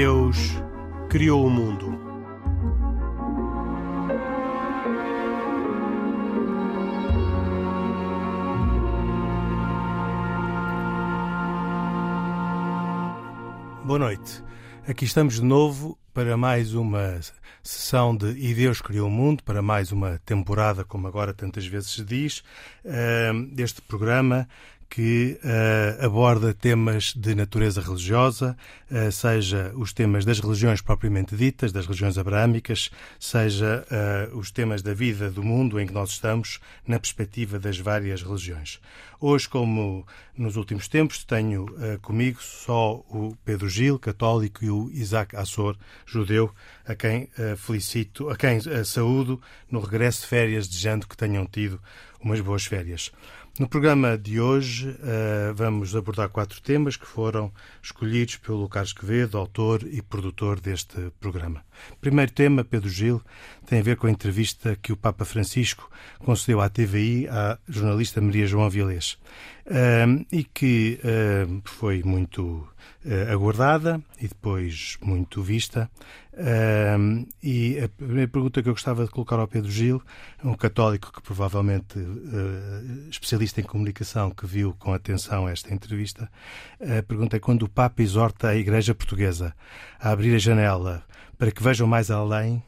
Deus criou o mundo. Boa noite. Aqui estamos de novo para mais uma sessão de E Deus Criou o Mundo, para mais uma temporada, como agora tantas vezes se diz, eh, deste programa que uh, aborda temas de natureza religiosa, uh, seja os temas das religiões propriamente ditas, das religiões abraâmicas, seja uh, os temas da vida do mundo em que nós estamos, na perspectiva das várias religiões. Hoje, como nos últimos tempos, tenho comigo só o Pedro Gil, católico, e o Isaac Assor, judeu, a quem felicito, a quem saúdo no regresso de férias, desejando que tenham tido umas boas férias. No programa de hoje uh, vamos abordar quatro temas que foram escolhidos pelo Carlos Quevedo, autor e produtor deste programa. Primeiro tema, Pedro Gil, tem a ver com a entrevista que o Papa Francisco concedeu à TVI à jornalista Maria João Avilés uh, e que uh, foi muito uh, aguardada e depois muito vista. Uh, e a primeira pergunta que eu gostava de colocar ao Pedro Gil, um católico que provavelmente uh, especialista em comunicação que viu com atenção esta entrevista, a pergunta é quando o Papa exorta a Igreja Portuguesa a abrir a janela para que vejam mais além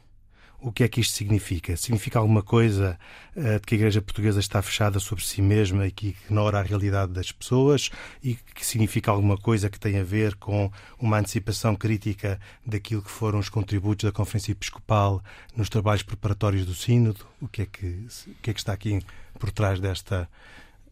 o que é que isto significa? Significa alguma coisa uh, de que a Igreja Portuguesa está fechada sobre si mesma e que ignora a realidade das pessoas e que significa alguma coisa que tem a ver com uma antecipação crítica daquilo que foram os contributos da Conferência Episcopal nos trabalhos preparatórios do Sínodo? O que é que, o que, é que está aqui por trás desta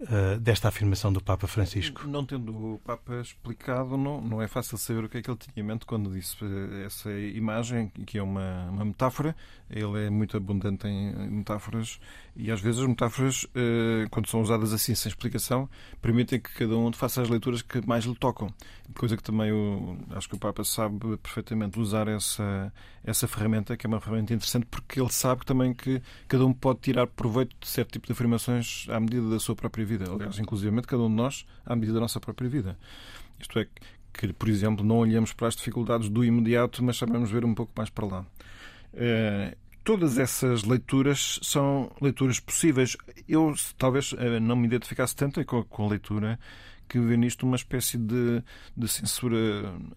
uh, desta afirmação do Papa Francisco? Não tendo o Papa explicado, não, não é fácil saber o que é que ele tinha em mente quando disse eh, essa imagem, que é uma, uma metáfora. Ele é muito abundante em metáforas e às vezes as metáforas, uh, quando são usadas assim sem explicação, permitem que cada um faça as leituras que mais lhe tocam. Coisa que também eu, acho que o Papa sabe perfeitamente usar essa, essa ferramenta, que é uma ferramenta interessante, porque ele sabe também que cada um pode tirar proveito de certo tipo de afirmações à medida da sua própria vida. Aliás, inclusivamente cada um de nós à medida da nossa própria vida. Isto é, que, por exemplo, não olhamos para as dificuldades do imediato, mas sabemos ver um pouco mais para lá. Eh, todas essas leituras são leituras possíveis. Eu talvez eh, não me identificasse tanto com, com a leitura que vê nisto uma espécie de, de, censura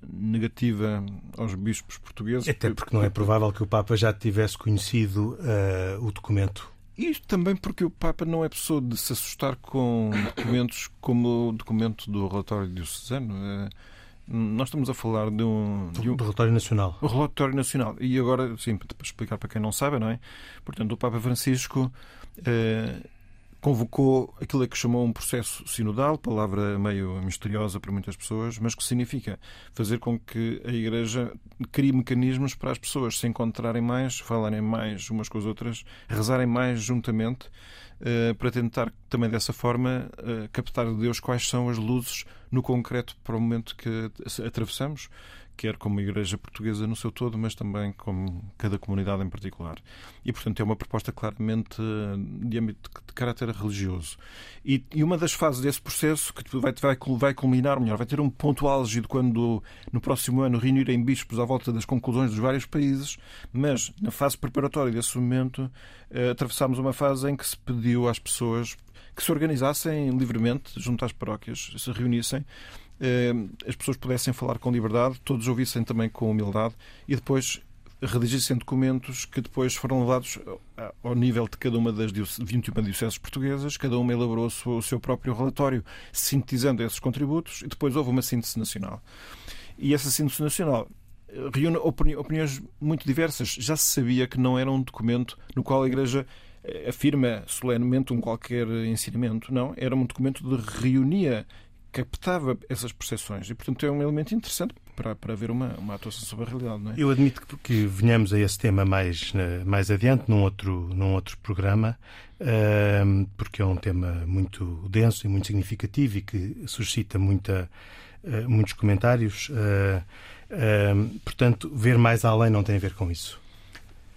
negativa aos bispos portugueses. Até porque não é provável que o Papa já tivesse conhecido uh, o documento isto também porque o Papa não é pessoa de se assustar com documentos como o documento do relatório diocesano. É, nós estamos a falar de um, de um... Do relatório nacional. O relatório nacional. E agora, sim, para explicar para quem não sabe, não é? Portanto, o Papa Francisco eh, convocou aquilo que chamou um processo sinodal, palavra meio misteriosa para muitas pessoas, mas que significa fazer com que a Igreja crie mecanismos para as pessoas se encontrarem mais, falarem mais umas com as outras, rezarem mais juntamente, eh, para tentar também dessa forma eh, captar de Deus quais são as luzes no concreto para o momento que atravessamos quer como Igreja Portuguesa no seu todo, mas também como cada comunidade em particular. E, portanto, é uma proposta claramente de âmbito de caráter religioso. E, e uma das fases desse processo que vai, vai, vai culminar, melhor, vai ter um ponto álgido quando, no próximo ano, reunirem bispos à volta das conclusões dos vários países, mas na fase preparatória desse momento, eh, atravessámos uma fase em que se pediu às pessoas que se organizassem livremente junto às paróquias, se reunissem eh, as pessoas pudessem falar com liberdade, todos ouvissem também com humildade e depois redigissem documentos que depois foram levados ao nível de cada uma das 21 dioceses portuguesas, cada uma elaborou o seu próprio relatório, sintetizando esses contributos, e depois houve uma síntese nacional. E essa síntese nacional eh, reúne opiniões muito diversas. Já se sabia que não era um documento no qual a Igreja eh, afirma solenemente um qualquer ensinamento, não. Era um documento de reunia captava essas percepções e, portanto, é um elemento interessante para, para haver uma, uma atuação sobre a realidade. Não é? Eu admito que, que venhamos a esse tema mais, mais adiante, num outro, num outro programa, uh, porque é um tema muito denso e muito significativo e que suscita muita, uh, muitos comentários. Uh, portanto, ver mais além não tem a ver com isso.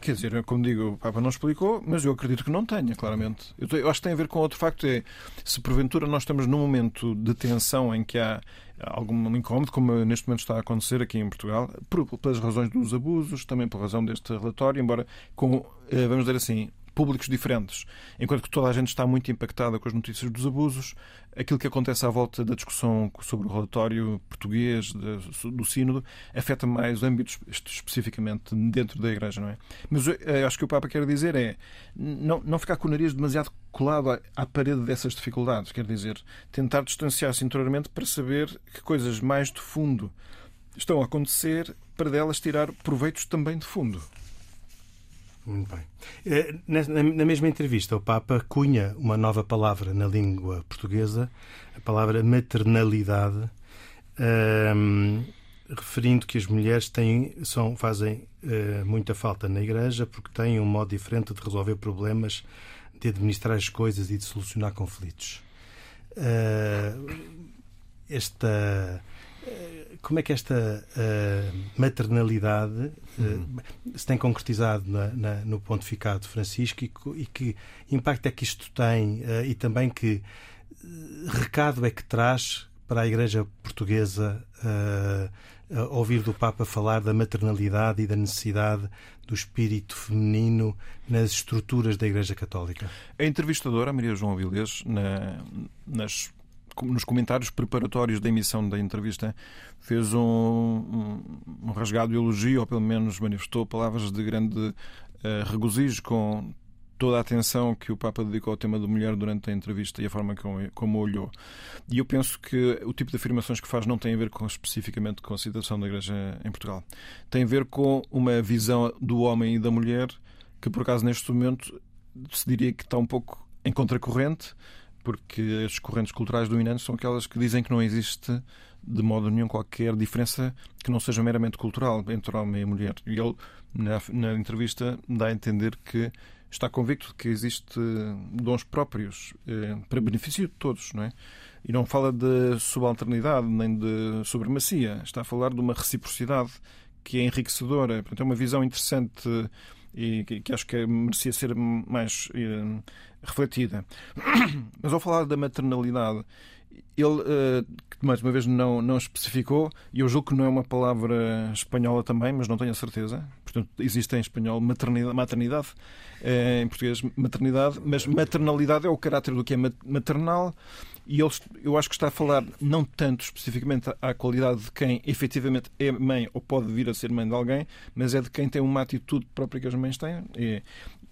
Quer dizer, como digo, o Papa não explicou, mas eu acredito que não tenha, claramente. Eu, eu acho que tem a ver com outro facto, é se porventura nós estamos num momento de tensão em que há algum incómodo, como neste momento está a acontecer aqui em Portugal, por, pelas razões dos abusos, também por razão deste relatório, embora com, eh, vamos dizer assim, públicos diferentes. Enquanto que toda a gente está muito impactada com as notícias dos abusos, aquilo que acontece à volta da discussão sobre o relatório português do Sínodo afeta mais âmbitos especificamente dentro da Igreja, não é? Mas eh, acho que o Papa quer dizer é não, não ficar com o nariz demasiado colado à parede dessas dificuldades, quer dizer, tentar distanciar-se interiormente para saber que coisas mais de fundo estão a acontecer para delas tirar proveitos também de fundo. Muito bem. Eh, na mesma entrevista, o Papa cunha uma nova palavra na língua portuguesa, a palavra maternalidade, um, ehm, referindo que as mulheres têm, são, fazem uh, muita falta na Igreja porque têm um modo diferente de resolver problemas, de administrar as coisas e de solucionar conflitos. Uh, esta como é que esta uh, maternalidade uh, se tem concretizado na, na, no pontificado de Francisco e, e, que impacto é que isto tem uh, e também que recado é que traz para a Igreja Portuguesa ouvir do Papa falar da maternalidade e da necessidade do espírito feminino nas estruturas da Igreja Católica? A entrevistadora, Maria João Avilés, na, nas nos comentários preparatórios da emissão da entrevista, fez um, um, um rasgado elogio, ou pelo menos manifestou palavras de grande uh, regozijo com toda a atenção que o Papa dedicou ao tema da mulher durante a entrevista e a forma como, como olhou. E eu penso que o tipo de afirmações que faz não tem a ver com, especificamente com a situação da Igreja em Portugal. Tem a ver com uma visão do homem e da mulher que, por acaso, neste momento se diria que está um pouco em contracorrente porque as correntes culturais dominantes são aquelas que dizem que não existe de modo nenhum qualquer diferença que não seja meramente cultural entre homem e mulher. E ele, na, na entrevista, dá a entender que está convicto de que existe dons próprios eh, para benefício de todos, não é? E não fala de subalternidade nem de supremacia. Está a falar de uma reciprocidade que é enriquecedora. Portanto, é uma visão interessante e que, que acho que merecia ser mais eh, refletida. Mas ao falar da maternalidade, ele, eh, mais uma vez, não, não especificou, e eu julgo que não é uma palavra espanhola também, mas não tenho a certeza. Portanto, existe em espanhol maternidade, maternidade eh, em português maternidade, mas maternalidade é o caráter do que é maternal e ele, eu acho que está a falar não tanto especificamente à qualidade de quem efetivamente é mãe ou pode vir a ser mãe de alguém, mas é de quem tem uma atitude própria que as mães têm. E,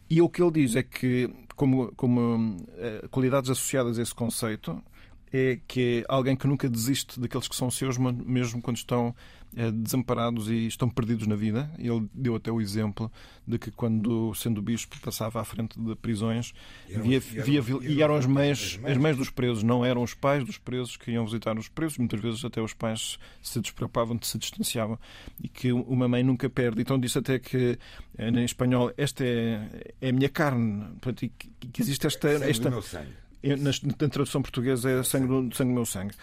e o que ele diz é que, como, como uh, qualidades associadas a esse conceito, é que é alguém que nunca desiste daqueles que são seus, mesmo quando estão eh, desamparados e estão perdidos na vida. Ele deu até o exemplo de que quando, sendo bispo, passava à frente de prisões e eram, via, via, via, e eram as mães, as mães dos presos, não eram os pais dos presos que iam visitar os presos. Muitas vezes até os pais se despreocupavam, se distanciavam. E que uma mãe nunca perde. Então disse até que, eh, em espanhol, esta é, é a minha carne. e que existe esta... esta na, na tradução portuguesa é sangue do, sangue do meu sangue.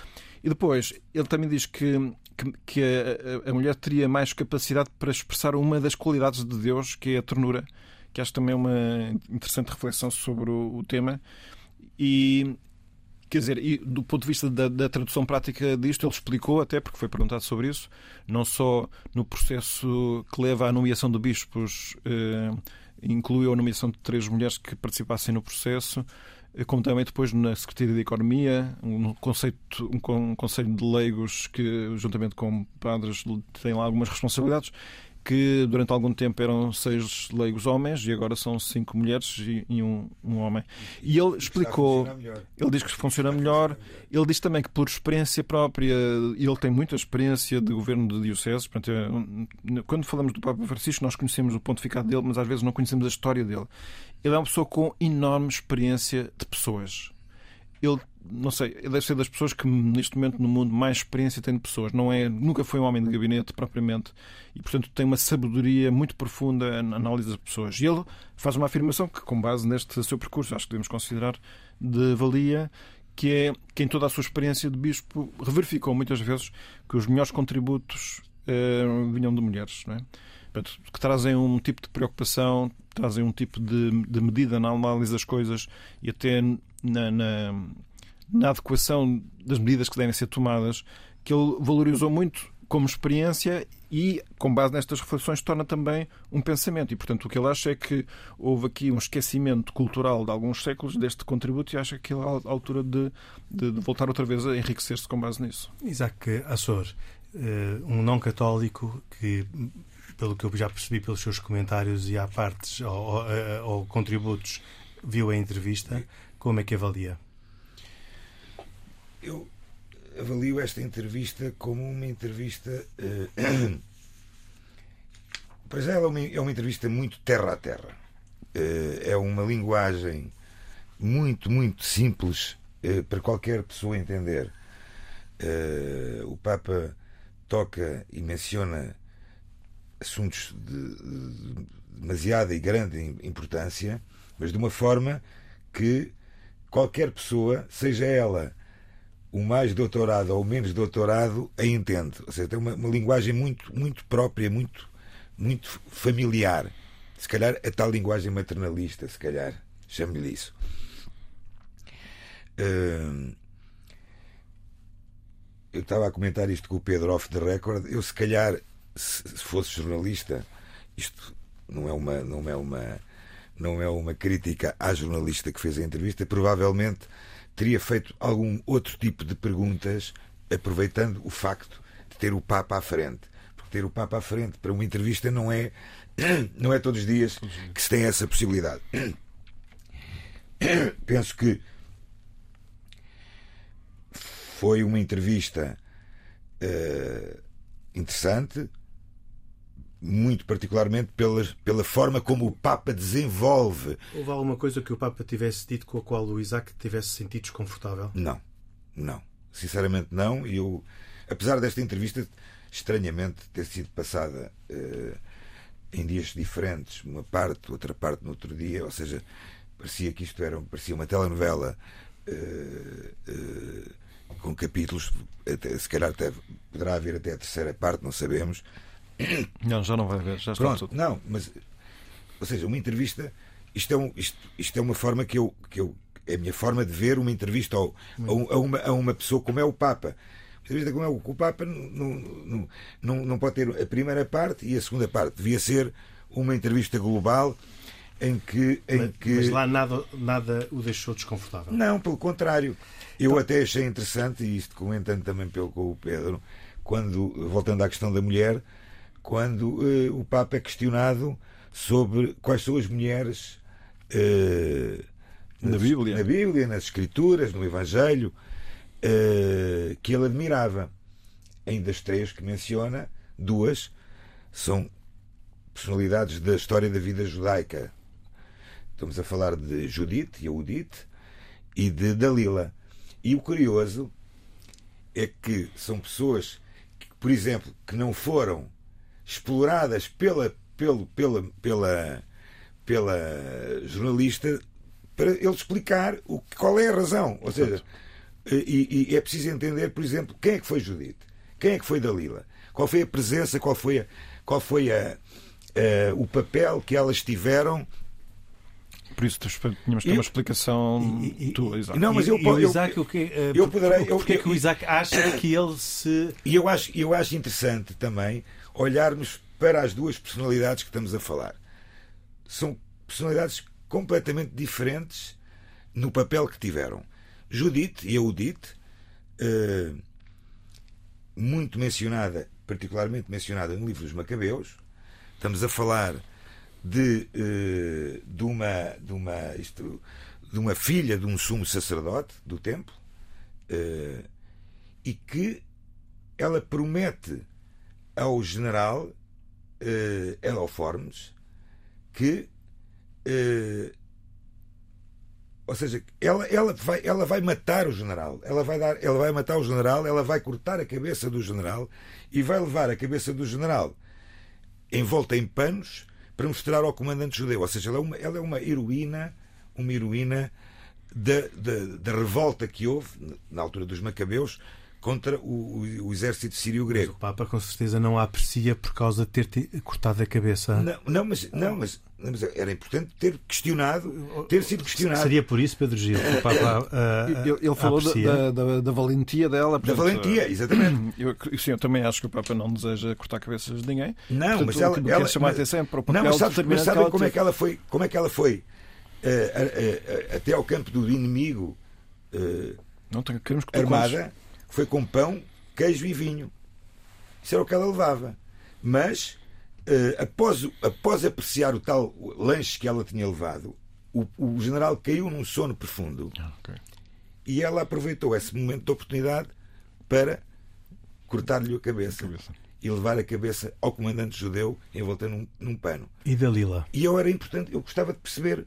E depois, ele também diz que, que, que a, a, mulher teria mais capacidade para expressar uma das qualidades de Deus, que é a ternura, que acho também uma interessante reflexão sobre o, o tema. E, Quer dizer, e do ponto de vista da, da, tradução prática disto, ele explicou, até porque foi perguntado sobre isso, não só no processo que leva à nomeação de bispos, eh, incluiu a nomeação de três mulheres que participassem no processo, como também depois na Secretaria de Economia, um, conceito, um, conselho de leigos que, juntamente com padres, têm lá algumas responsabilidades que durante algum tempo eram seis leigos homens e agora são cinco mulheres e, e um, um, homem. E ele explicou, ele diz que funciona melhor, ele diz também que por experiência própria, ele tem muita experiência de governo de dioceses, portanto, é, quando falamos do Papa Francisco nós conhecemos o pontificado dele, mas às vezes não conhecemos a história dele. Ele é uma pessoa com enorme experiência de pessoas. Ele, não sei, deve ser das pessoas que neste momento no mundo mais experiência tem de pessoas. Não é, nunca foi um homem de gabinete propriamente e, portanto, tem uma sabedoria muito profunda na análise das pessoas. E ele faz uma afirmação que, com base neste seu percurso, acho que devemos considerar de valia, que é que em toda a sua experiência de bispo verificou muitas vezes que os melhores contributos eh, vinham de mulheres. Não é? que trazem um tipo de preocupação, trazem um tipo de, de medida na análise das coisas e até na, na, na adequação das medidas que devem ser tomadas, que ele valorizou muito como experiência e, com base nestas reflexões, torna também um pensamento. E, portanto, o que ele acha é que houve aqui um esquecimento cultural de alguns séculos deste contributo e acha que é a altura de, de, de voltar outra vez a enriquecer-se com base nisso. Isaac Assor, eh, um não católico que pelo que eu já percebi pelos seus comentários e há partes ou, ou, ou contributos, viu a entrevista, como é que avalia? Eu avalio esta entrevista como uma entrevista. Uh, já, ela é uma, é uma entrevista muito terra a terra. Uh, é uma linguagem muito, muito simples uh, para qualquer pessoa entender. o Papa toca e menciona assuntos de, de demasiada e grande importância, mas de uma forma que qualquer pessoa, seja ela o mais doutorado ou o menos doutorado, a entende. Ou seja, tem uma, uma linguagem muito, muito própria, muito, muito familiar. Se calhar a tal linguagem maternalista, se calhar, chame-lhe isso. Uh, eu estava a comentar isto com o Pedro off the record. Eu, se calhar, se fosse jornalista, isto não é uma, não é uma, não é uma crítica à jornalista que fez a entrevista, provavelmente teria feito algum outro tipo de perguntas, aproveitando o facto de ter o Papa à frente. Porque ter o Papa à frente para uma entrevista não é, não é todos os dias que se tem essa possibilidade. Penso que foi uma entrevista uh, interessante, muito particularmente pela, pela forma como o Papa desenvolve. Houve alguma coisa que o Papa tivesse dito com a qual o Isaac tivesse sentido desconfortável? Não, não. Sinceramente, não. E eu, apesar desta entrevista, estranhamente, ter sido passada uh, em dias diferentes, uma parte, outra parte no outro dia, ou seja, parecia que isto era parecia uma telenovela. Uh, uh, com capítulos, até, se calhar até, poderá haver até a terceira parte, não sabemos, não, já não vai haver, já está Pronto, tudo. Não, mas, ou seja, uma entrevista, isto é, um, isto, isto é uma forma que eu, que eu. É a minha forma de ver uma entrevista ao, a, uma, a uma pessoa como é o Papa. Uma entrevista como é o, o Papa não, não, não, não pode ter a primeira parte e a segunda parte. Devia ser uma entrevista global em que. Em mas, que... mas lá nada, nada o deixou desconfortável. Não, pelo contrário. Eu então... até achei interessante, e isto comentando também pelo, com o Pedro, quando, voltando à questão da mulher, quando uh, o Papa é questionado sobre quais são as mulheres uh, na, Bíblia. na Bíblia, nas Escrituras, no Evangelho, uh, que ele admirava. Ainda das três que menciona, duas são personalidades da história da vida judaica. Estamos a falar de Judite, Yehudite, e de Dalila. E o curioso é que são pessoas que, por exemplo, que não foram exploradas pela, pelo, pela, pela, pela jornalista para ele explicar o, qual é a razão. Ou seja, e, e, é preciso entender, por exemplo, quem é que foi Judite, quem é que foi Dalila, qual foi a presença, qual foi, a, qual foi a, a, o papel que elas tiveram por isso tínhamos que ter uma explicação e, tua, Isaac. Não, mas eu, e, eu, o Isaac, eu, o que, eu poderei, eu, porque é que o Isaac acha que ele se. E eu acho, eu acho interessante também olharmos para as duas personalidades que estamos a falar. São personalidades completamente diferentes no papel que tiveram. Judite e Eudite, eh, muito mencionada, particularmente mencionada no livro dos Macabeus, estamos a falar de, eh, de, uma, de, uma, isto, de uma filha de um sumo sacerdote do templo eh, e que ela promete ao general uh, Eloformes que uh, ou seja, ela, ela, vai, ela vai matar o general, ela vai, dar, ela vai matar o general, ela vai cortar a cabeça do general e vai levar a cabeça do general envolta em panos para mostrar ao comandante judeu. Ou seja, ela é uma, ela é uma heroína, uma heroína da, da, da revolta que houve na altura dos Macabeus contra o, o, o exército sírio-grego. O Papa com certeza não a aprecia por causa de ter cortado a cabeça. Não, não, mas, não mas, mas, era importante ter questionado, ter sido questionado. Seria por isso, Pedro Gil, que o Papa. Uh, ele, ele falou da, da, da, valentia dela. Portanto, da valentia, exatamente. Eu, sim, eu também acho que o Papa não deseja cortar cabeças de ninguém. Não, portanto, mas ela. O que ela chamar mas, a atenção para o papel não, mas sabe, mas sabe como, é que ela foi, como é que ela foi uh, uh, até ao campo do inimigo não, queremos que armada? Foi com pão queijo e vinho. Isso era o que ela levava. Mas, uh, após, após apreciar o tal lanche que ela tinha levado, o, o general caiu num sono profundo. Ah, okay. E ela aproveitou esse momento de oportunidade para cortar-lhe a cabeça, cabeça, e levar a cabeça ao comandante judeu envolta num, num pano. E Dalila? E eu era importante, eu gostava de perceber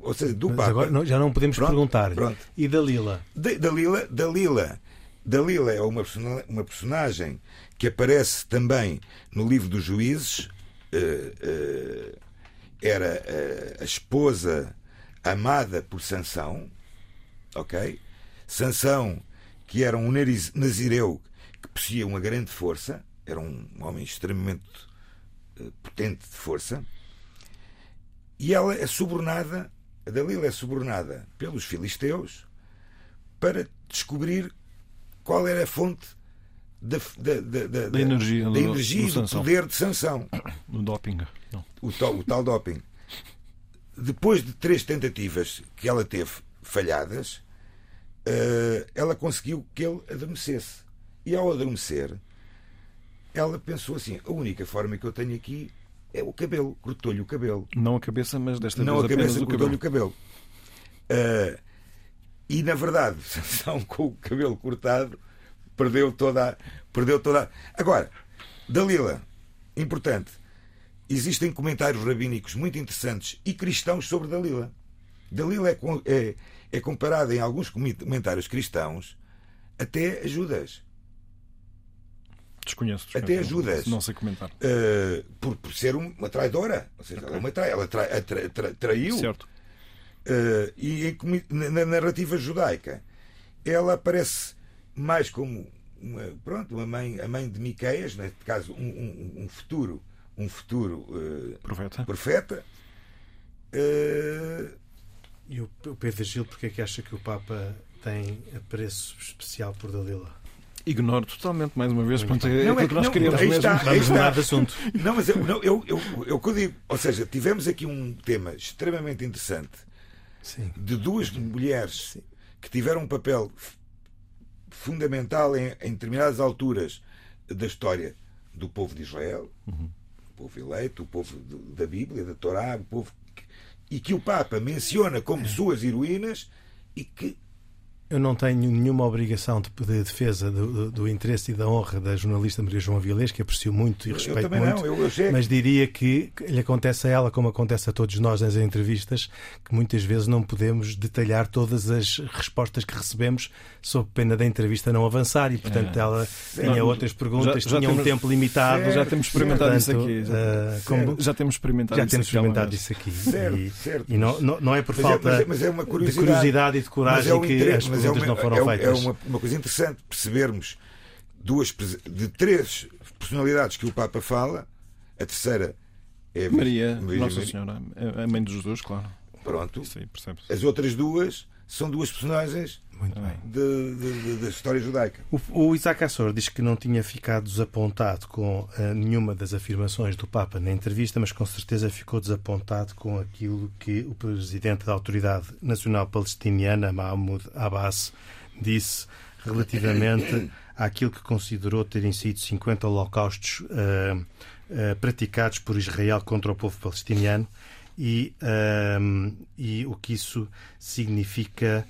ou seja, do Mas Papa. Agora não, já não podemos pronto, perguntar. Pronto. E Dalila? Da, Dalila, Dalila Dalila é uma, uma personagem que aparece também no livro dos Juízes. Uh, uh, era uh, a esposa amada por Sansão, ok? Sansão, que era um nazireu que possuía uma grande força, era um homem extremamente potente de força, e ela é subornada, a Dalila é subornada pelos filisteus para descobrir qual era a fonte da, da, da, da energia, da energia do, do, do poder de sanção. Do doping. O, tal, o tal doping. Depois de três tentativas que ela teve falhadas, uh, ela conseguiu que ele adormecesse. E ao adormecer, ela pensou assim: a única forma que eu tenho aqui é o cabelo. Cortou-lhe o cabelo. Não a cabeça, mas desta Não vez a cabeça, o cortou-lhe cabelo. o cabelo. Uh, e na verdade, Sansão com o cabelo cortado perdeu toda a, perdeu toda a... Agora, Dalila, importante. Existem comentários rabínicos muito interessantes e cristãos sobre Dalila. Dalila é, é, é comparada em alguns comentários cristãos até a Judas. Desconheço, desconheço. Até ajudas. Não sei comentar. Uh, por, por, ser uma traidora. Ou seja, okay. ela, é uma trai, ela tra, tra, tra, traiu. Certo. Uh, e em, na narrativa judaica ela aparece mais como uma, pronto, uma mãe, a mãe de Miqueias, neste caso um, um, um futuro um futuro uh, profeta. profeta. Uh, e o, o Pedro Gil, porque é que acha que o Papa tem apreço especial por Dalila? Ignoro totalmente, mais uma vez, pronto, é, não, é que nós queríamos mesmo. Está, Vamos mudar de assunto. Não, mas eu, não, eu, eu, eu, eu digo, ou seja, tivemos aqui um tema extremamente interessante Sim. de duas mulheres Sim. que tiveram um papel fundamental em, em, determinadas alturas da história do povo de Israel, uhum. o povo eleito, o povo de, da Bíblia, da Torá, o povo que, e que o Papa menciona como é. suas heroínas e que eu não tenho nenhuma obrigação de, de defesa do, do, do, interesse e da honra da jornalista Maria João Vilês, que aprecio muito e respeito eu muito, não, eu, eu mas diria que lhe acontece a ela, como acontece a todos nós nas entrevistas, que muitas vezes não podemos detalhar todas as respostas que recebemos sob pena da entrevista não avançar e, portanto, é. ela tinha não, outras perguntas, já, já tinha temos, um tempo limitado. Certo, já temos experimentado certo, isso aqui. Já, uh, como, já temos experimentado já isso temos aqui, experimentado isso aqui. Certo, e, certo. e não, não, não é por mas falta é, mas é, mas é curiosidade, de curiosidade e de coragem é que as perguntas uma, não foram é, feitas. É uma, uma coisa interessante percebermos duas de três personalidades que o Papa fala, a terceira é Maria, Maria Nossa Maria. Senhora, a mãe de Jesus, claro. Pronto. Sim, As outras duas são duas personagens Muito bem. da história judaica. O, o Isaac Assor diz que não tinha ficado desapontado com uh, nenhuma das afirmações do Papa na entrevista, mas com certeza ficou desapontado com aquilo que o presidente da Autoridade Nacional Palestiniana, Mahmoud Abbas, disse relativamente àquilo que considerou terem sido 50 holocaustos uh, uh, praticados por Israel contra o povo palestiniano e, uh, e o que isso significa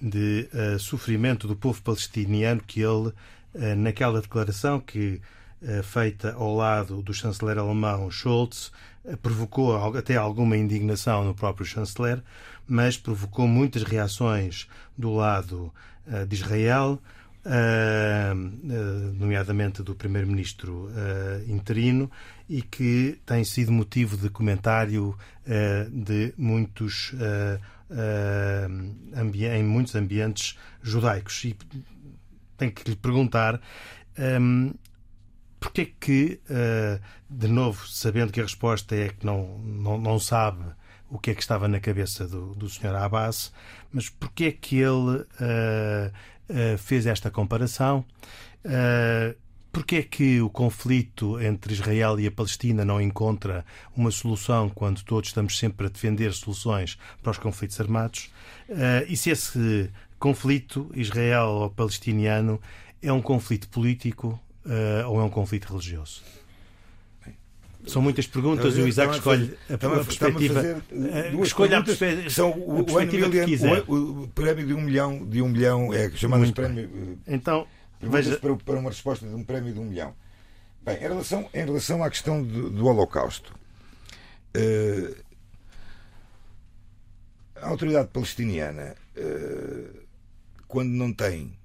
de sofrimento do povo palestiniano que ele, naquela declaração que feita ao lado do chanceler alemão Scholz, provocou até alguma indignação no próprio chanceler, mas provocou muitas reações do lado uh, de Israel, uh, uh, nomeadamente do primeiro-ministro interino, e que tem sido motivo de comentário de muitos em muitos ambientes judaicos. E tenho que lhe perguntar um, porque é que, de novo, sabendo que a resposta é que não, não, não sabe o que é que estava na cabeça do, do Sr. Abbas, mas porque é que ele uh, uh, fez esta comparação? Uh, porque é que o conflito entre Israel e a Palestina não encontra uma solução quando todos estamos sempre a defender soluções para os conflitos armados? Uh, e se esse conflito israelo-palestiniano é um conflito político uh, ou é um conflito religioso? São muitas perguntas o Isaac escolhe a, a perspectiva. A escolha a perspectiva. São o, o, Million, o, o, prémio de um milhão, de um milhão é chamado prémio. Então, veja... para, para uma resposta de um prémio de um milhão. Bem, em relação, em relação à questão do, do Holocausto, uh, a autoridade palestiniana, uh, quando não tem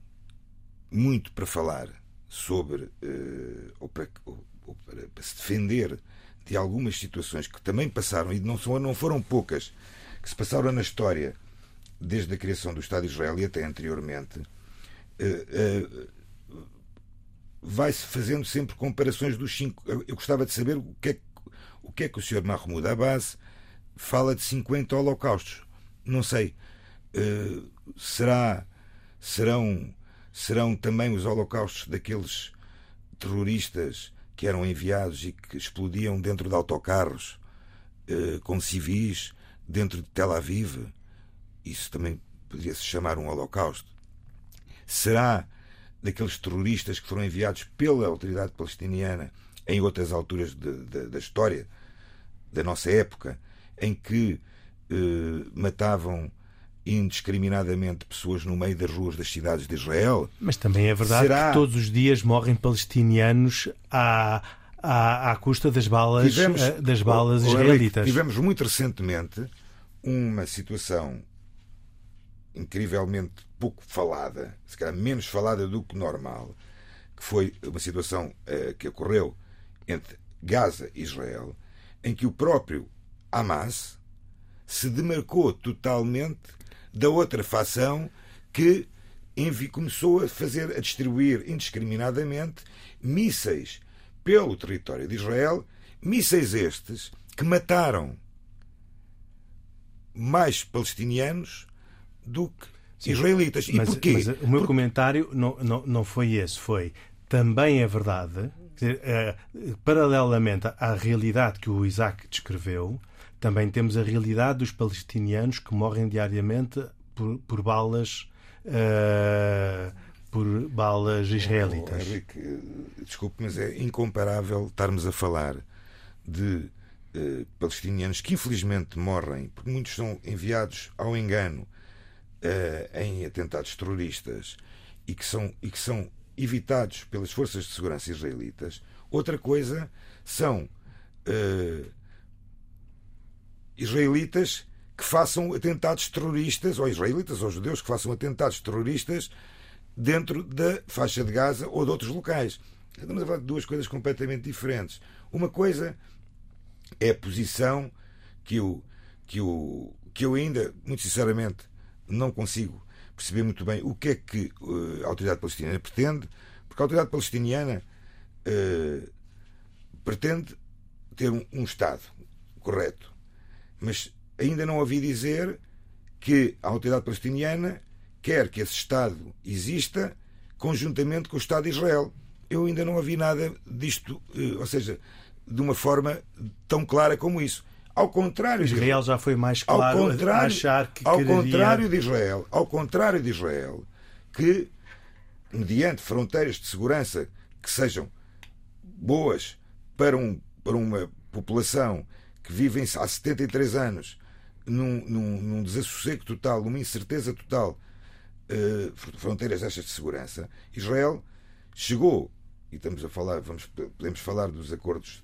muito para falar sobre, uh, ou, para, ou, para, para, se defender de algumas situações que também passaram, e não, são, não foram poucas, que se passaram na história desde a criação do Estado de Israel e até anteriormente, vai-se fazendo sempre comparações dos cinco. Eu gostava de saber o que é, o que, é que o Sr. Mahmoud Abbas fala de 50 holocaustos. Não sei. Uh, será, serão, serão também os holocaustos daqueles terroristas que eram enviados e que explodiam dentro de autocarros uh, com civis dentro de Tel Aviv? Isso também poderia se chamar um holocausto. Será daqueles terroristas que foram enviados pela autoridade palestiniana em outras alturas de, de, da história da nossa época, em que eh, matavam indiscriminadamente pessoas no meio das ruas das cidades de Israel. Mas também é verdade Será... que todos os dias morrem palestinianos à, à, à custa das balas, tivemos, eh, das balas israelitas. Tivemos muito recentemente uma situação incrivelmente pouco falada, se calhar menos falada do que normal, que foi uma situação uh, que ocorreu entre Gaza e Israel, em que o próprio Hamas se demarcou totalmente da outra facção que começou a fazer, a distribuir indiscriminadamente mísseis pelo território de Israel, mísseis estes que mataram mais palestinianos do que Sim, israelitas. E mas, porquê? Mas o meu comentário não, não, não foi esse, foi também é verdade, dizer, é, paralelamente à realidade que o Isaac descreveu, também temos a realidade dos palestinianos que morrem diariamente por, por balas. Uh, por balas israelitas. Oh, Henrique, desculpe, mas é incomparável estarmos a falar de uh, palestinianos que infelizmente morrem, porque muitos são enviados ao engano uh, em atentados terroristas e que, são, e que são evitados pelas forças de segurança israelitas. Outra coisa são uh, israelitas que façam atentados terroristas, ou israelitas ou judeus que façam atentados terroristas dentro da faixa de Gaza ou de outros locais. Estamos a falar de duas coisas completamente diferentes. Uma coisa é a posição que eu, que eu, que eu ainda, muito sinceramente, não consigo perceber muito bem o que é que uh, a autoridade palestiniana pretende, porque a autoridade palestiniana uh, pretende ter um, um, Estado correto, mas ainda não ouvi dizer que a autoridade palestiniana quer que esse Estado exista conjuntamente com o Estado de Israel. Eu ainda não ouvi nada disto, uh, ou seja, de uma forma tão clara como isso. Ao contrário Israel já foi mais claro ao contrário, achar que ao quereria... contrário de Israel, ao contrário de Israel, que mediante fronteiras de segurança que sejam boas para, um, para uma população que vive há 73 anos num, num, num desassossego total, numa incerteza total, uh, fronteiras estas de segurança, Israel chegou, e estamos a falar, vamos, podemos falar dos acordos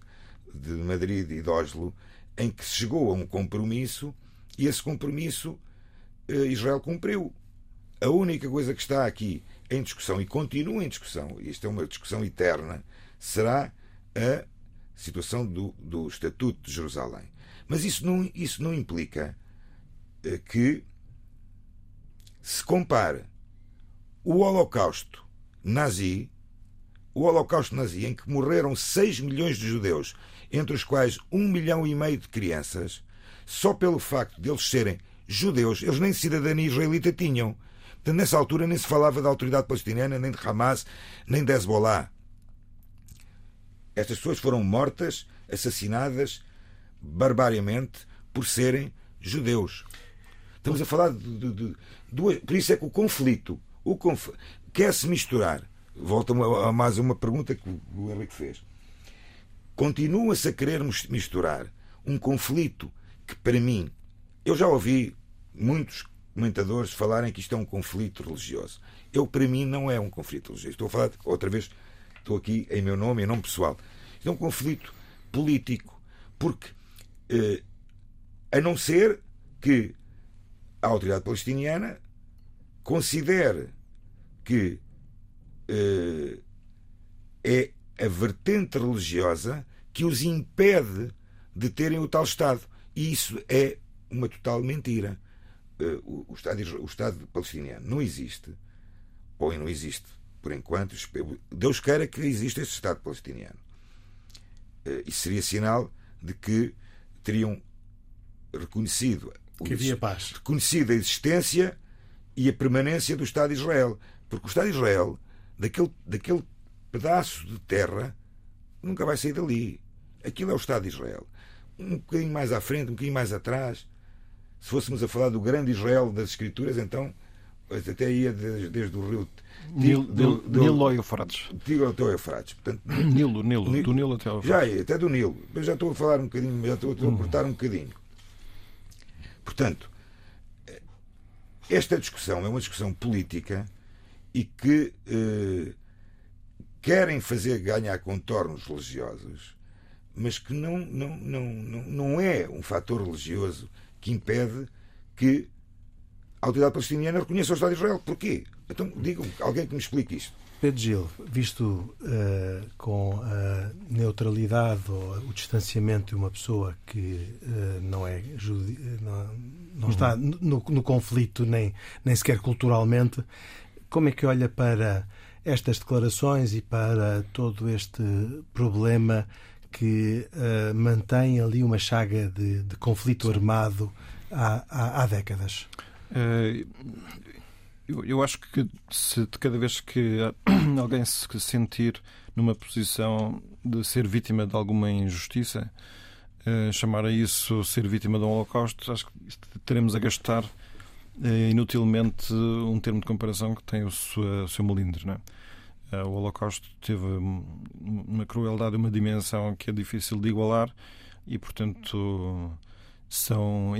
de Madrid e de Oslo, em que se chegou a um compromisso e esse compromisso eh, Israel cumpriu. A única coisa que está aqui em discussão e continua em discussão, e isto é uma discussão eterna, será a situação do, do Estatuto de Jerusalém. Mas isso não, isso não implica eh, que se compare o Holocausto nazi, o Holocausto nazi, em que morreram 6 milhões de judeus, entre os quais um milhão e meio de crianças, só pelo facto de eles serem judeus, eles nem cidadania israelita tinham. Portanto, nessa altura nem se falava da autoridade palestiniana, nem de Hamas, nem de Hezbollah. Estas pessoas foram mortas, assassinadas barbariamente por serem judeus. Estamos a falar de, de, de duas. Por isso é que o conflito, o conf... quer-se misturar. Volta a mais uma pergunta que o Henrique fez. Continua-se a querer misturar um conflito que, para mim, eu já ouvi muitos comentadores falarem que isto é um conflito religioso. Eu, para mim, não é um conflito religioso. Estou a falar, outra vez, estou aqui em meu nome, em nome pessoal. Isto é um conflito político. Porque, eh, a não ser que a autoridade palestiniana considere que eh, é a vertente religiosa que os impede de terem o tal Estado. E isso é uma total mentira. Eh, o, Estado, o Estado palestiniano não existe, ou não existe, por enquanto. Deus queira que exista esse Estado palestiniano. Eh, isso seria sinal de que teriam reconhecido que havia paz. reconhecido a existência e a permanência do Estado de Israel. Porque o Estado de Israel, daquele, daquele pedaço de terra, nunca vai sair dali. Aquilo é o Estado de Israel. Um bocadinho mais à frente, um bocadinho mais atrás. Se fôssemos a falar do grande Israel das Escrituras, então até ia desde, desde o rio Nilo, do, do, Nilo ao Eufrates. Digo até ao Eufrates. Portanto, Nilo, Nilo, Nilo, do Nilo até ao Eufrates. Já, até do Nilo. Eu já estou a falar um bocadinho, já estou, estou a hum. cortar um bocadinho. Portanto, esta discussão é uma discussão política e que eh, querem fazer ganhar contornos religiosos, mas que não, não, não, não, não é um fator religioso que impede que a autoridade palestiniana reconheça o Estado de Israel. Porquê? Então, digam alguém que me explique isto. Pedro Gil, visto uh, com a neutralidade ou o distanciamento de uma pessoa que uh, não é judi não, não está uhum. no, no, conflito nem, nem sequer culturalmente, como é que olha para estas declarações e para todo este problema que uh, mantém ali uma chaga de, de conflito armado há, há, há décadas? Eu, eu acho que se de cada vez que alguém se sentir numa posição de ser vítima de alguma injustiça, eh, chamar a isso ser vítima de um holocausto, acho que teremos a gastar eh, inutilmente um termo de comparação que tem o seu, o seu é? Eh, o Holocausto teve uma crueldade, uma dimensão que é difícil de igualar e, portanto, são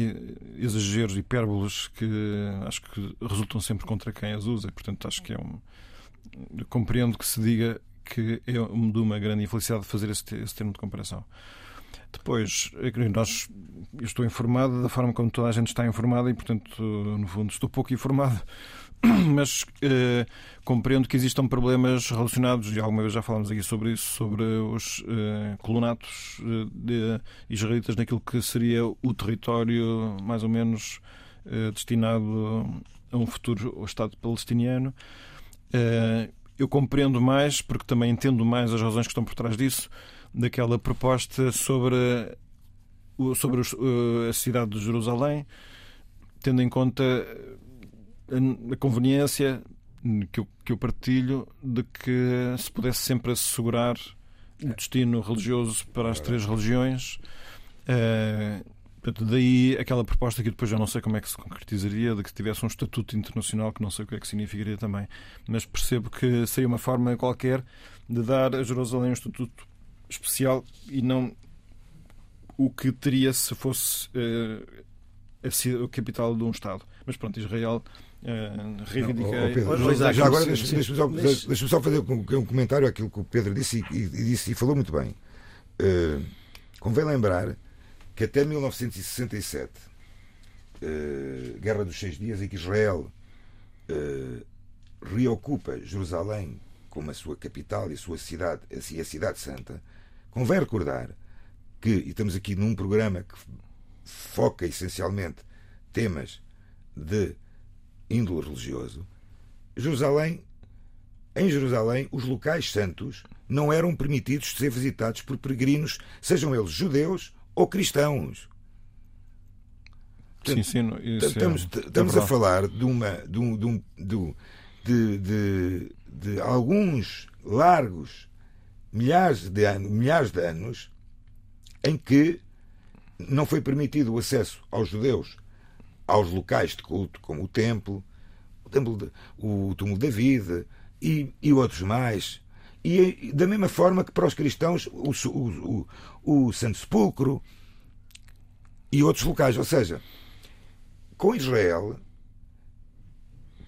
exageros, hipérboles que acho que resultam sempre contra quem as usa. Portanto, acho que é um. Compreendo que se diga que é de uma grande infelicidade fazer esse, esse termo de comparação. Depois, nós, eu estou informado da forma como toda a gente está informada e, portanto, no fundo, estou pouco informado mas eh, compreendo que existam problemas relacionados, e alguma vez já falámos aqui sobre isso, sobre os eh, colonatos eh, de israelitas naquilo que seria o território mais ou menos destinado a um futuro Estado palestiniano. Eu compreendo mais, porque também entendo mais as razões que estão por trás disso, daquela proposta sobre, sobre a cidade de Jerusalém, tendo em conta a conveniência que eu, que eu partilho de que se pudesse sempre assegurar o destino religioso para as três religiões. Uh, daí aquela proposta que depois eu não sei como é que se concretizaria, de que tivesse um estatuto internacional, que não sei o que é que significaria também. Mas percebo que seria uma forma qualquer de dar a Jerusalém um estatuto especial e não o que teria se fosse uh, a capital de um Estado. Mas pronto, Israel Uh, reivindiquei. já agora deixa-me só, deixa só, fazer um, um, comentário àquilo que o Pedro disse e, e, disse, e falou muito bem. Uh, convém lembrar que até 1967, uh, Guerra dos Seis Dias, em que Israel uh, reocupa Jerusalém como a sua capital e a sua cidade, assim, a cidade santa, convém recordar que, e estamos aqui num programa que foca essencialmente temas de índole religioso, Jerusalém em Jerusalém, os locais santos não eram permitidos de ser visitados por peregrinos, sejam eles judeus ou cristãos. Sim, estamos, é, estamos é a falar de, uma, de, um, de, um, de, de, de, alguns largos milhares de, anos, milhares de anos em que não foi permitido o acesso aos judeus aos locais de culto, como o templo, o, templo de, o túmulo e, e outros mais. E da mesma forma que para os cristãos o, o, o, o Santo Sepulcro e outros locais. Ou seja, com Israel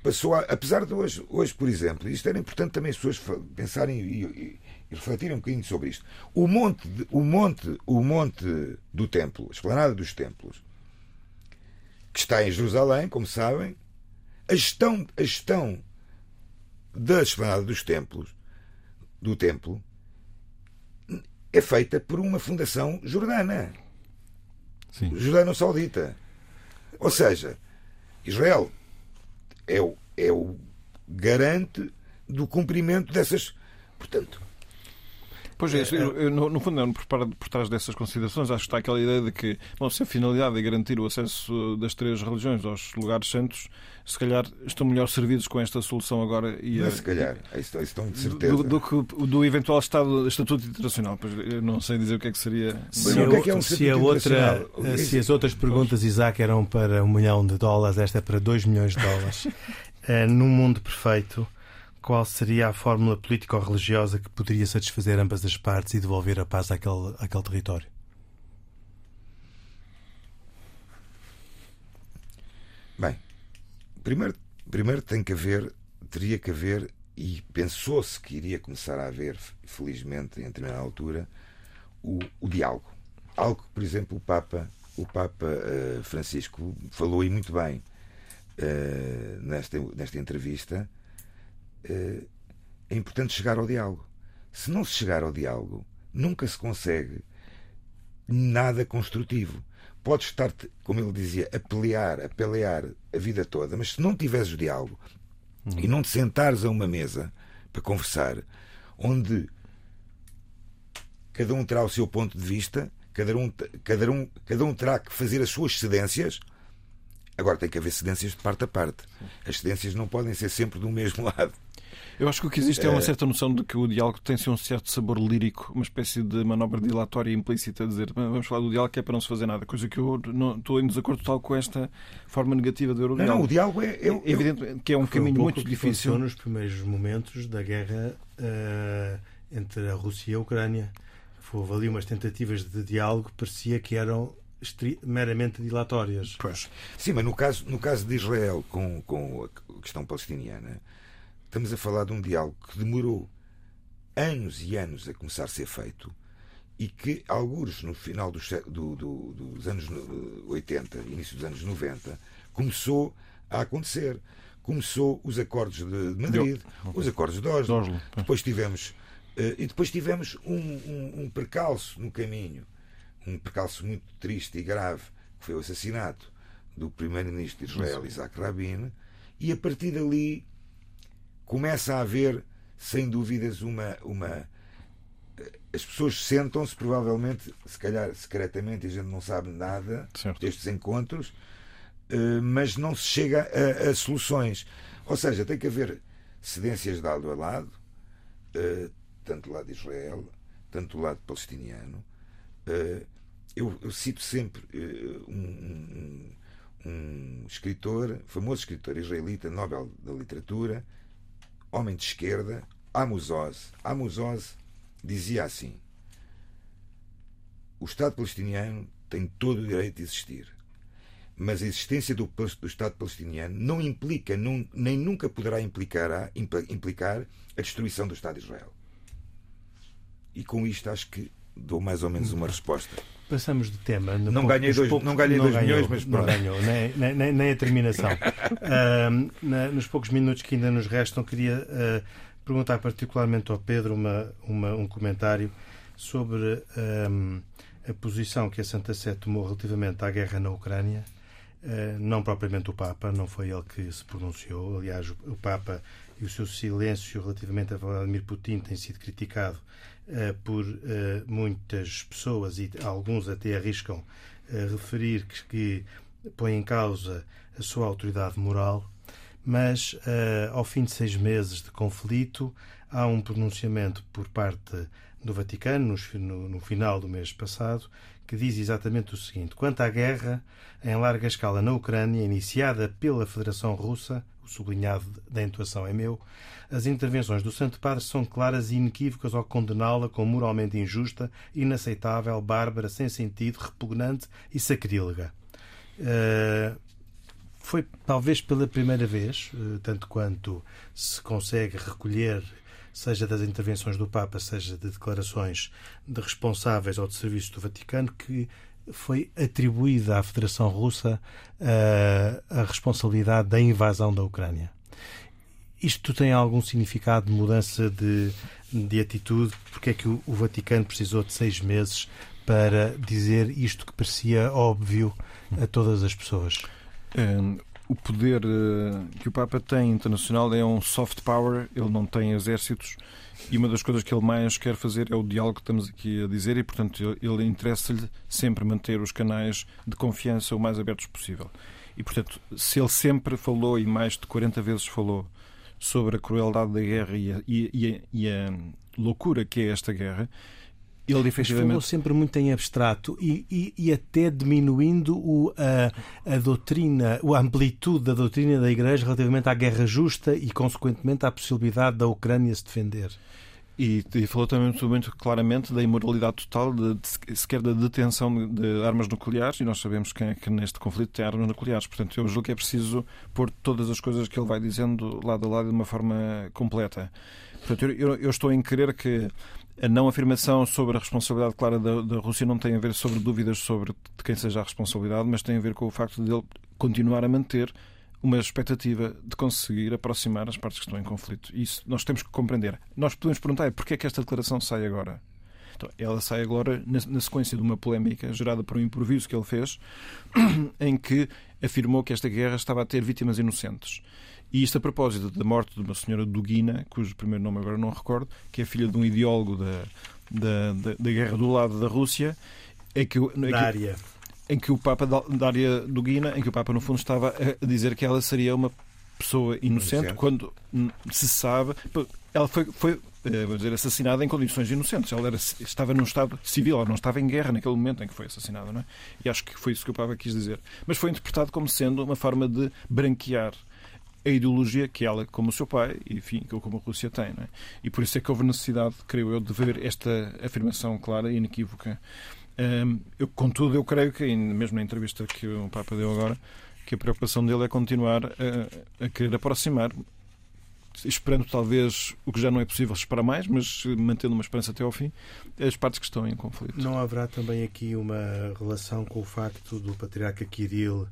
passou a, apesar de hoje, hoje, por exemplo, isto era importante também as pessoas pensarem e, e, e refletirem um bocadinho sobre isto. O monte, o monte, o monte do templo, a esplanada dos templos, que está em Jerusalém, como sabem, a gestão, a gestão da esplanada dos templos, do templo, é feita por uma fundação jordana. Jordano-saudita. Ou seja, Israel é o, é o garante do cumprimento dessas. Portanto, Pois é, eu, eu, no, fundo, por, por trás dessas considerações, acho que está aquela ideia de que, bom, se a finalidade é garantir o acesso das três religiões aos lugares santos, se calhar estão melhor servidos com esta solução agora. E não, a, se calhar, isso, estão de certeza. Do, do, do, do eventual estado, estatuto internacional. Pois eu não sei dizer o que é que seria. Se, a, que é um se, a outra, se as outras perguntas, Isaac, eram para um milhão de dólares, esta é para dois milhões de dólares. uh, num mundo perfeito qual seria a fórmula política ou religiosa que poderia satisfazer ambas as partes e devolver a paz àquele, àquele território? Bem, primeiro, primeiro tem que haver, teria que haver, e pensou-se que iria começar a haver, felizmente, em determinada altura, o, o diálogo. Algo que, por exemplo, o Papa, o Papa uh, Francisco falou e muito bem uh, nesta, nesta entrevista, é importante chegar ao diálogo. Se não se chegar ao diálogo, nunca se consegue nada construtivo. Podes estar, como ele dizia, a pelear, a pelear a vida toda, mas se não tiveres o diálogo uhum. e não te sentares a uma mesa para conversar, onde cada um terá o seu ponto de vista, cada um, cada um, cada um terá que fazer as suas cedências. Agora tem que haver cedências de parte a parte. As cedências não podem ser sempre do mesmo lado. Eu acho que o que existe é uma eh, certa noção de que o diálogo tem um certo sabor lírico, uma espécie de manobra dilatória implícita, a dizer vamos falar do diálogo que é para não se fazer nada, coisa que eu não, estou em desacordo total com esta forma negativa de ver o diálogo. Não, o diálogo é, é, é evidente que é um caminho um muito difícil. nos primeiros momentos da guerra uh, entre a Rússia e a Ucrânia. Houve ali umas tentativas de diálogo que parecia que eram meramente dilatórias. Pois. Sim, mas no caso, no caso de Israel com, com a questão palestiniana, Estamos a falar de um diálogo que demorou anos e anos a começar a ser feito e que, alguns no final dos, do, do, dos anos 80, início dos anos 90, começou a acontecer. Começou os acordos de Madrid, os acordos de Oslo. Oslo. Depois tivemos, uh, e depois tivemos um, um, um percalço no caminho, um percalço muito triste e grave, que foi o assassinato do primeiro-ministro de Israel, Isaac Rabin, e a partir dali começa a haver, sem dúvidas, uma. uma as pessoas sentam-se, provavelmente, se calhar secretamente, e a gente não sabe nada certo. destes encontros, eh, mas não se chega a, a, soluções. Ou seja, tem que haver cedências de lado a lado, eh, tanto do lado de Israel, tanto do lado palestiniano. Eh, eu, eu cito sempre um, um, um escritor, famoso escritor israelita, Nobel da Literatura, homem de esquerda, Amos Oz. Amos Oz dizia assim: O Estado palestiniano tem todo o direito de existir, mas a existência do, do Estado palestiniano não implica, não, nem nunca poderá implicar, implicar a destruição do Estado de Israel. E com isto acho que dou mais ou menos uma resposta. Passamos de tema. Não pouco, ganhei 2 não ganhei dois ganhou, milhões, mas pronto. Não ganhou, nem, nem, nem a terminação. uh, na, nos poucos minutos que ainda nos restam, queria uh, perguntar particularmente ao Pedro uma, uma, um comentário sobre um, a posição que a Santa Sé tomou relativamente à guerra na Ucrânia não propriamente o Papa, não foi ele que se pronunciou. Aliás, o Papa e o seu silêncio relativamente a Vladimir Putin tem sido criticado por muitas pessoas e alguns até arriscam referir que, que põe em causa a sua autoridade moral, mas uh, ao fim de seis meses de conflito há um pronunciamento por parte do Vaticano, no, no, final do mês passado, que diz exatamente o seguinte: quanto à guerra em larga escala na Ucrânia, iniciada pela Federação Russa, o sublinhado da intuação é meu, as intervenções do Santo Padre são claras e inequívocas ao condená-la como moralmente injusta, inaceitável, bárbara, sem sentido, repugnante e sacrílega. Uh, foi talvez pela primeira vez, uh, tanto quanto se consegue recolher, seja das intervenções do Papa, seja de declarações de responsáveis ou de serviços do Vaticano, que foi atribuída à Federação Russa uh, a responsabilidade da invasão da Ucrânia. Isto tem algum significado de mudança de, de atitude? Porque é que o, o Vaticano precisou de seis meses para dizer isto que parecia óbvio a todas as pessoas? Um, o poder uh, que o Papa tem internacional é um soft power, ele não tem exércitos e uma das coisas que ele mais quer fazer é o diálogo que estamos aqui a dizer e, portanto, ele interessa-lhe sempre manter os canais de confiança o mais abertos possível. E, portanto, se ele sempre falou e mais de 40 vezes falou sobre a crueldade da guerra e a, e a, e a loucura que é esta guerra, ele efetivamente... falou sempre muito em abstrato e, e, e até diminuindo o, a, a doutrina, a amplitude da doutrina da Igreja relativamente à guerra justa e, consequentemente, à possibilidade da Ucrânia se defender. E, e, falou também muito, muito, claramente da imoralidade total, de, de, sequer da detenção de armas nucleares, e nós sabemos quem é que neste conflito tem armas nucleares. Portanto, eu julgo que é preciso pôr todas as coisas que ele vai dizendo lado a lado de uma forma completa. Portanto, eu, eu estou em querer que a não afirmação sobre a responsabilidade clara da, da, Rússia não tem a ver sobre dúvidas sobre de quem seja a responsabilidade, mas tem a ver com o facto de ele continuar a manter uma expectativa de conseguir aproximar as partes que estão em conflito. Isso nós temos que compreender. Nós podemos perguntar é porquê é que esta declaração sai agora? Então, ela sai agora na, na sequência de uma polémica gerada por um improviso que ele fez, em que afirmou que esta guerra estava a ter vítimas inocentes. E isto a propósito da morte de uma senhora Dugina, cujo primeiro nome agora não recordo, que é filha de um ideólogo da, da, da, da guerra do lado da Rússia, é que, é Dária. Em que o Papa Dária Dugina, em que o Papa no fundo estava a dizer que ela seria uma pessoa inocente, quando se sabe. Ela foi, foi vamos dizer, assassinada em condições inocentes. Ela era, estava num estado civil, ela não estava em guerra naquele momento em que foi assassinada. Não é? E acho que foi isso que o Papa quis dizer. Mas foi interpretado como sendo uma forma de branquear a ideologia que ela, como o seu pai, enfim, como a Rússia tem. É? E por isso é que houve necessidade, creio eu, de ver esta afirmação clara e inequívoca. Um, eu, contudo, eu creio que, mesmo na entrevista que o Papa deu agora, que a preocupação dele é continuar a, a querer aproximar, esperando talvez o que já não é possível esperar mais, mas mantendo uma esperança até ao fim, as partes que estão em conflito. Não haverá também aqui uma relação com o facto do patriarca Kirill uh,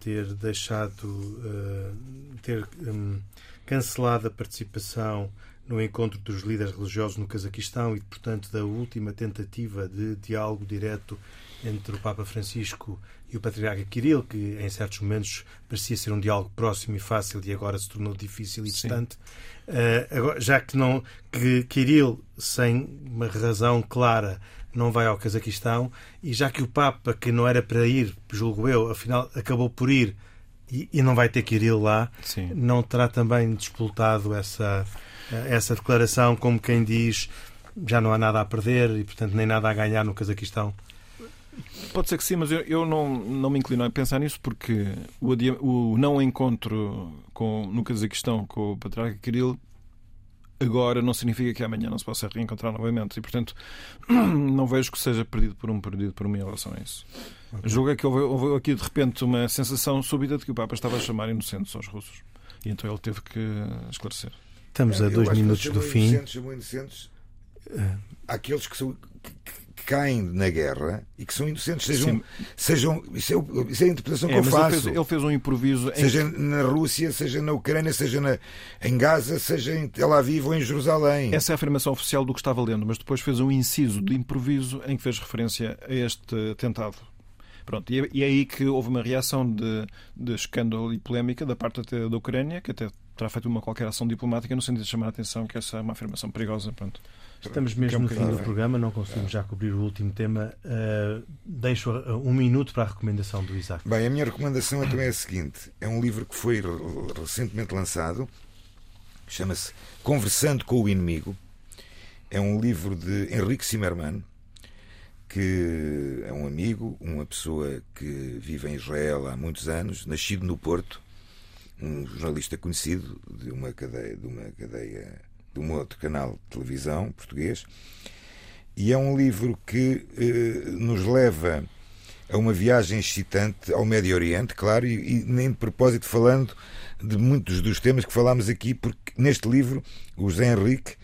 ter deixado, uh, ter um, cancelado a participação no encontro dos líderes religiosos no Cazaquistão e, portanto, da última tentativa de diálogo direto entre o Papa Francisco e o Patriarca Kirill, que em certos momentos parecia ser um diálogo próximo e fácil e agora se tornou difícil e distante. Uh, agora, já que não que Kirill, sem uma razão clara, não vai ao Cazaquistão e já que o Papa, que não era para ir, julgo eu, afinal acabou por ir e, e não vai ter que ir ele lá, Sim. não terá também despoltado essa, essa declaração como quem diz já não há nada a perder e, portanto, nem nada a ganhar no Cazaquistão? Pode ser que sim, mas eu, eu não, não me inclino a pensar nisso porque o, o não encontro com, no Cazaquistão com o Patriarca Kirill agora não significa que amanhã não se possa reencontrar novamente. E, portanto, não vejo que seja perdido por um, perdido por mim em relação a isso. Okay. Julgo é que houve, houve, aqui, de repente, uma sensação súbita de que o Papa estava a chamar inocentes aos russos. E então ele teve que esclarecer. Estamos a dois minutos do fim. Inocentes, inocentes, uh, aqueles que são que caem na guerra e que são inocentes, sejam. sejam isso, é, isso é a interpretação é, que eu faço. Ele fez, ele fez, um improviso. Seja em... na Rússia, seja na Ucrânia, seja na, em Gaza, seja em Tel Aviv ou em Jerusalém. Essa é a afirmação oficial do que estava lendo, mas depois fez um inciso de improviso em que fez referência a este atentado. Pronto, e é, e é aí que houve uma reação de, de escândalo e polémica da parte até da Ucrânia, que até terá feito uma qualquer ação diplomática no sentido de chamar a atenção que essa é uma afirmação perigosa. Pronto. Estamos mesmo no fim do programa, não conseguimos já cobrir o último tema. Uh, deixo um minuto para a recomendação do Isaac. Bem, a minha recomendação é também a seguinte: é um livro que foi recentemente lançado, chama-se Conversando com o Inimigo. É um livro de Henrique Zimmermann, que é um amigo, uma pessoa que vive em Israel há muitos anos, nascido no Porto, um jornalista conhecido de uma cadeia, de uma cadeia de um outro canal de televisão português. E é um livro que eh, nos leva a uma viagem excitante ao Médio Oriente, claro, e, e nem de propósito falando de muitos dos temas que falámos aqui, porque neste livro o José Henrique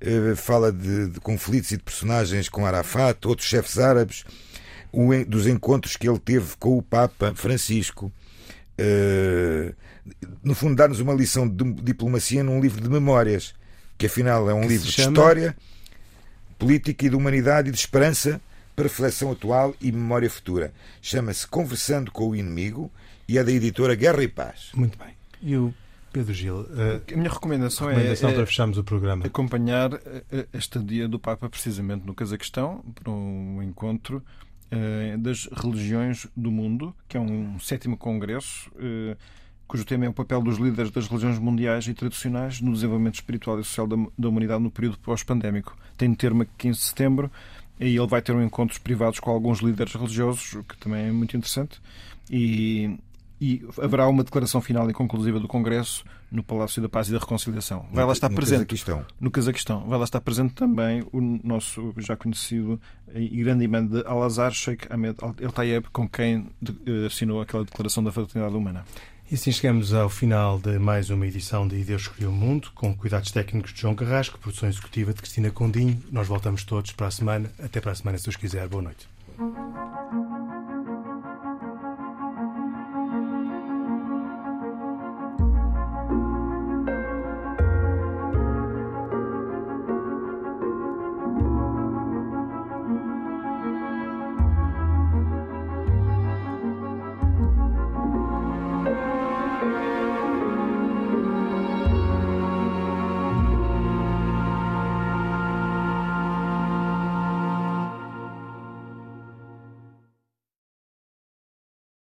eh, fala de, de, conflitos e de personagens com Arafat, outros chefes árabes, o, dos encontros que ele teve com o Papa Francisco. Eh, no fundo, dar-nos uma lição de diplomacia num livro de memórias que afinal é um que livro de história, política e de humanidade e de esperança para reflexão atual e memória futura. Chama-se Conversando com o Inimigo e é da editora Guerra e Paz. Muito bem. E o Pedro Gil? Uh, a minha recomendação, recomendação é, para fecharmos o programa. acompanhar a estadia do Papa precisamente no Cazaquistão para um encontro uh, das religiões do mundo, que é um sétimo congresso. Cujo tema é o papel dos líderes das religiões mundiais e tradicionais no desenvolvimento espiritual e social da, da humanidade no período pós-pandémico. Tem termo a 15 de setembro e ele vai ter um encontros privados com alguns líderes religiosos, o que também é muito interessante. E, e haverá uma declaração final e conclusiva do Congresso no Palácio da Paz e da Reconciliação. Vai lá estar no presente Cazaquistão. no Cazaquistão. Vai lá estar presente também o nosso já conhecido e grande imã de Al-Azhar Sheikh Ahmed El Tayeb, com quem eh, assinou aquela declaração da fraternidade humana. E assim chegamos ao final de mais uma edição de Deus Escolheu o Mundo, com cuidados técnicos de João Carrasco, produção executiva de Cristina Condinho. Nós voltamos todos para a semana. Até para a semana, se Deus quiser. Boa noite.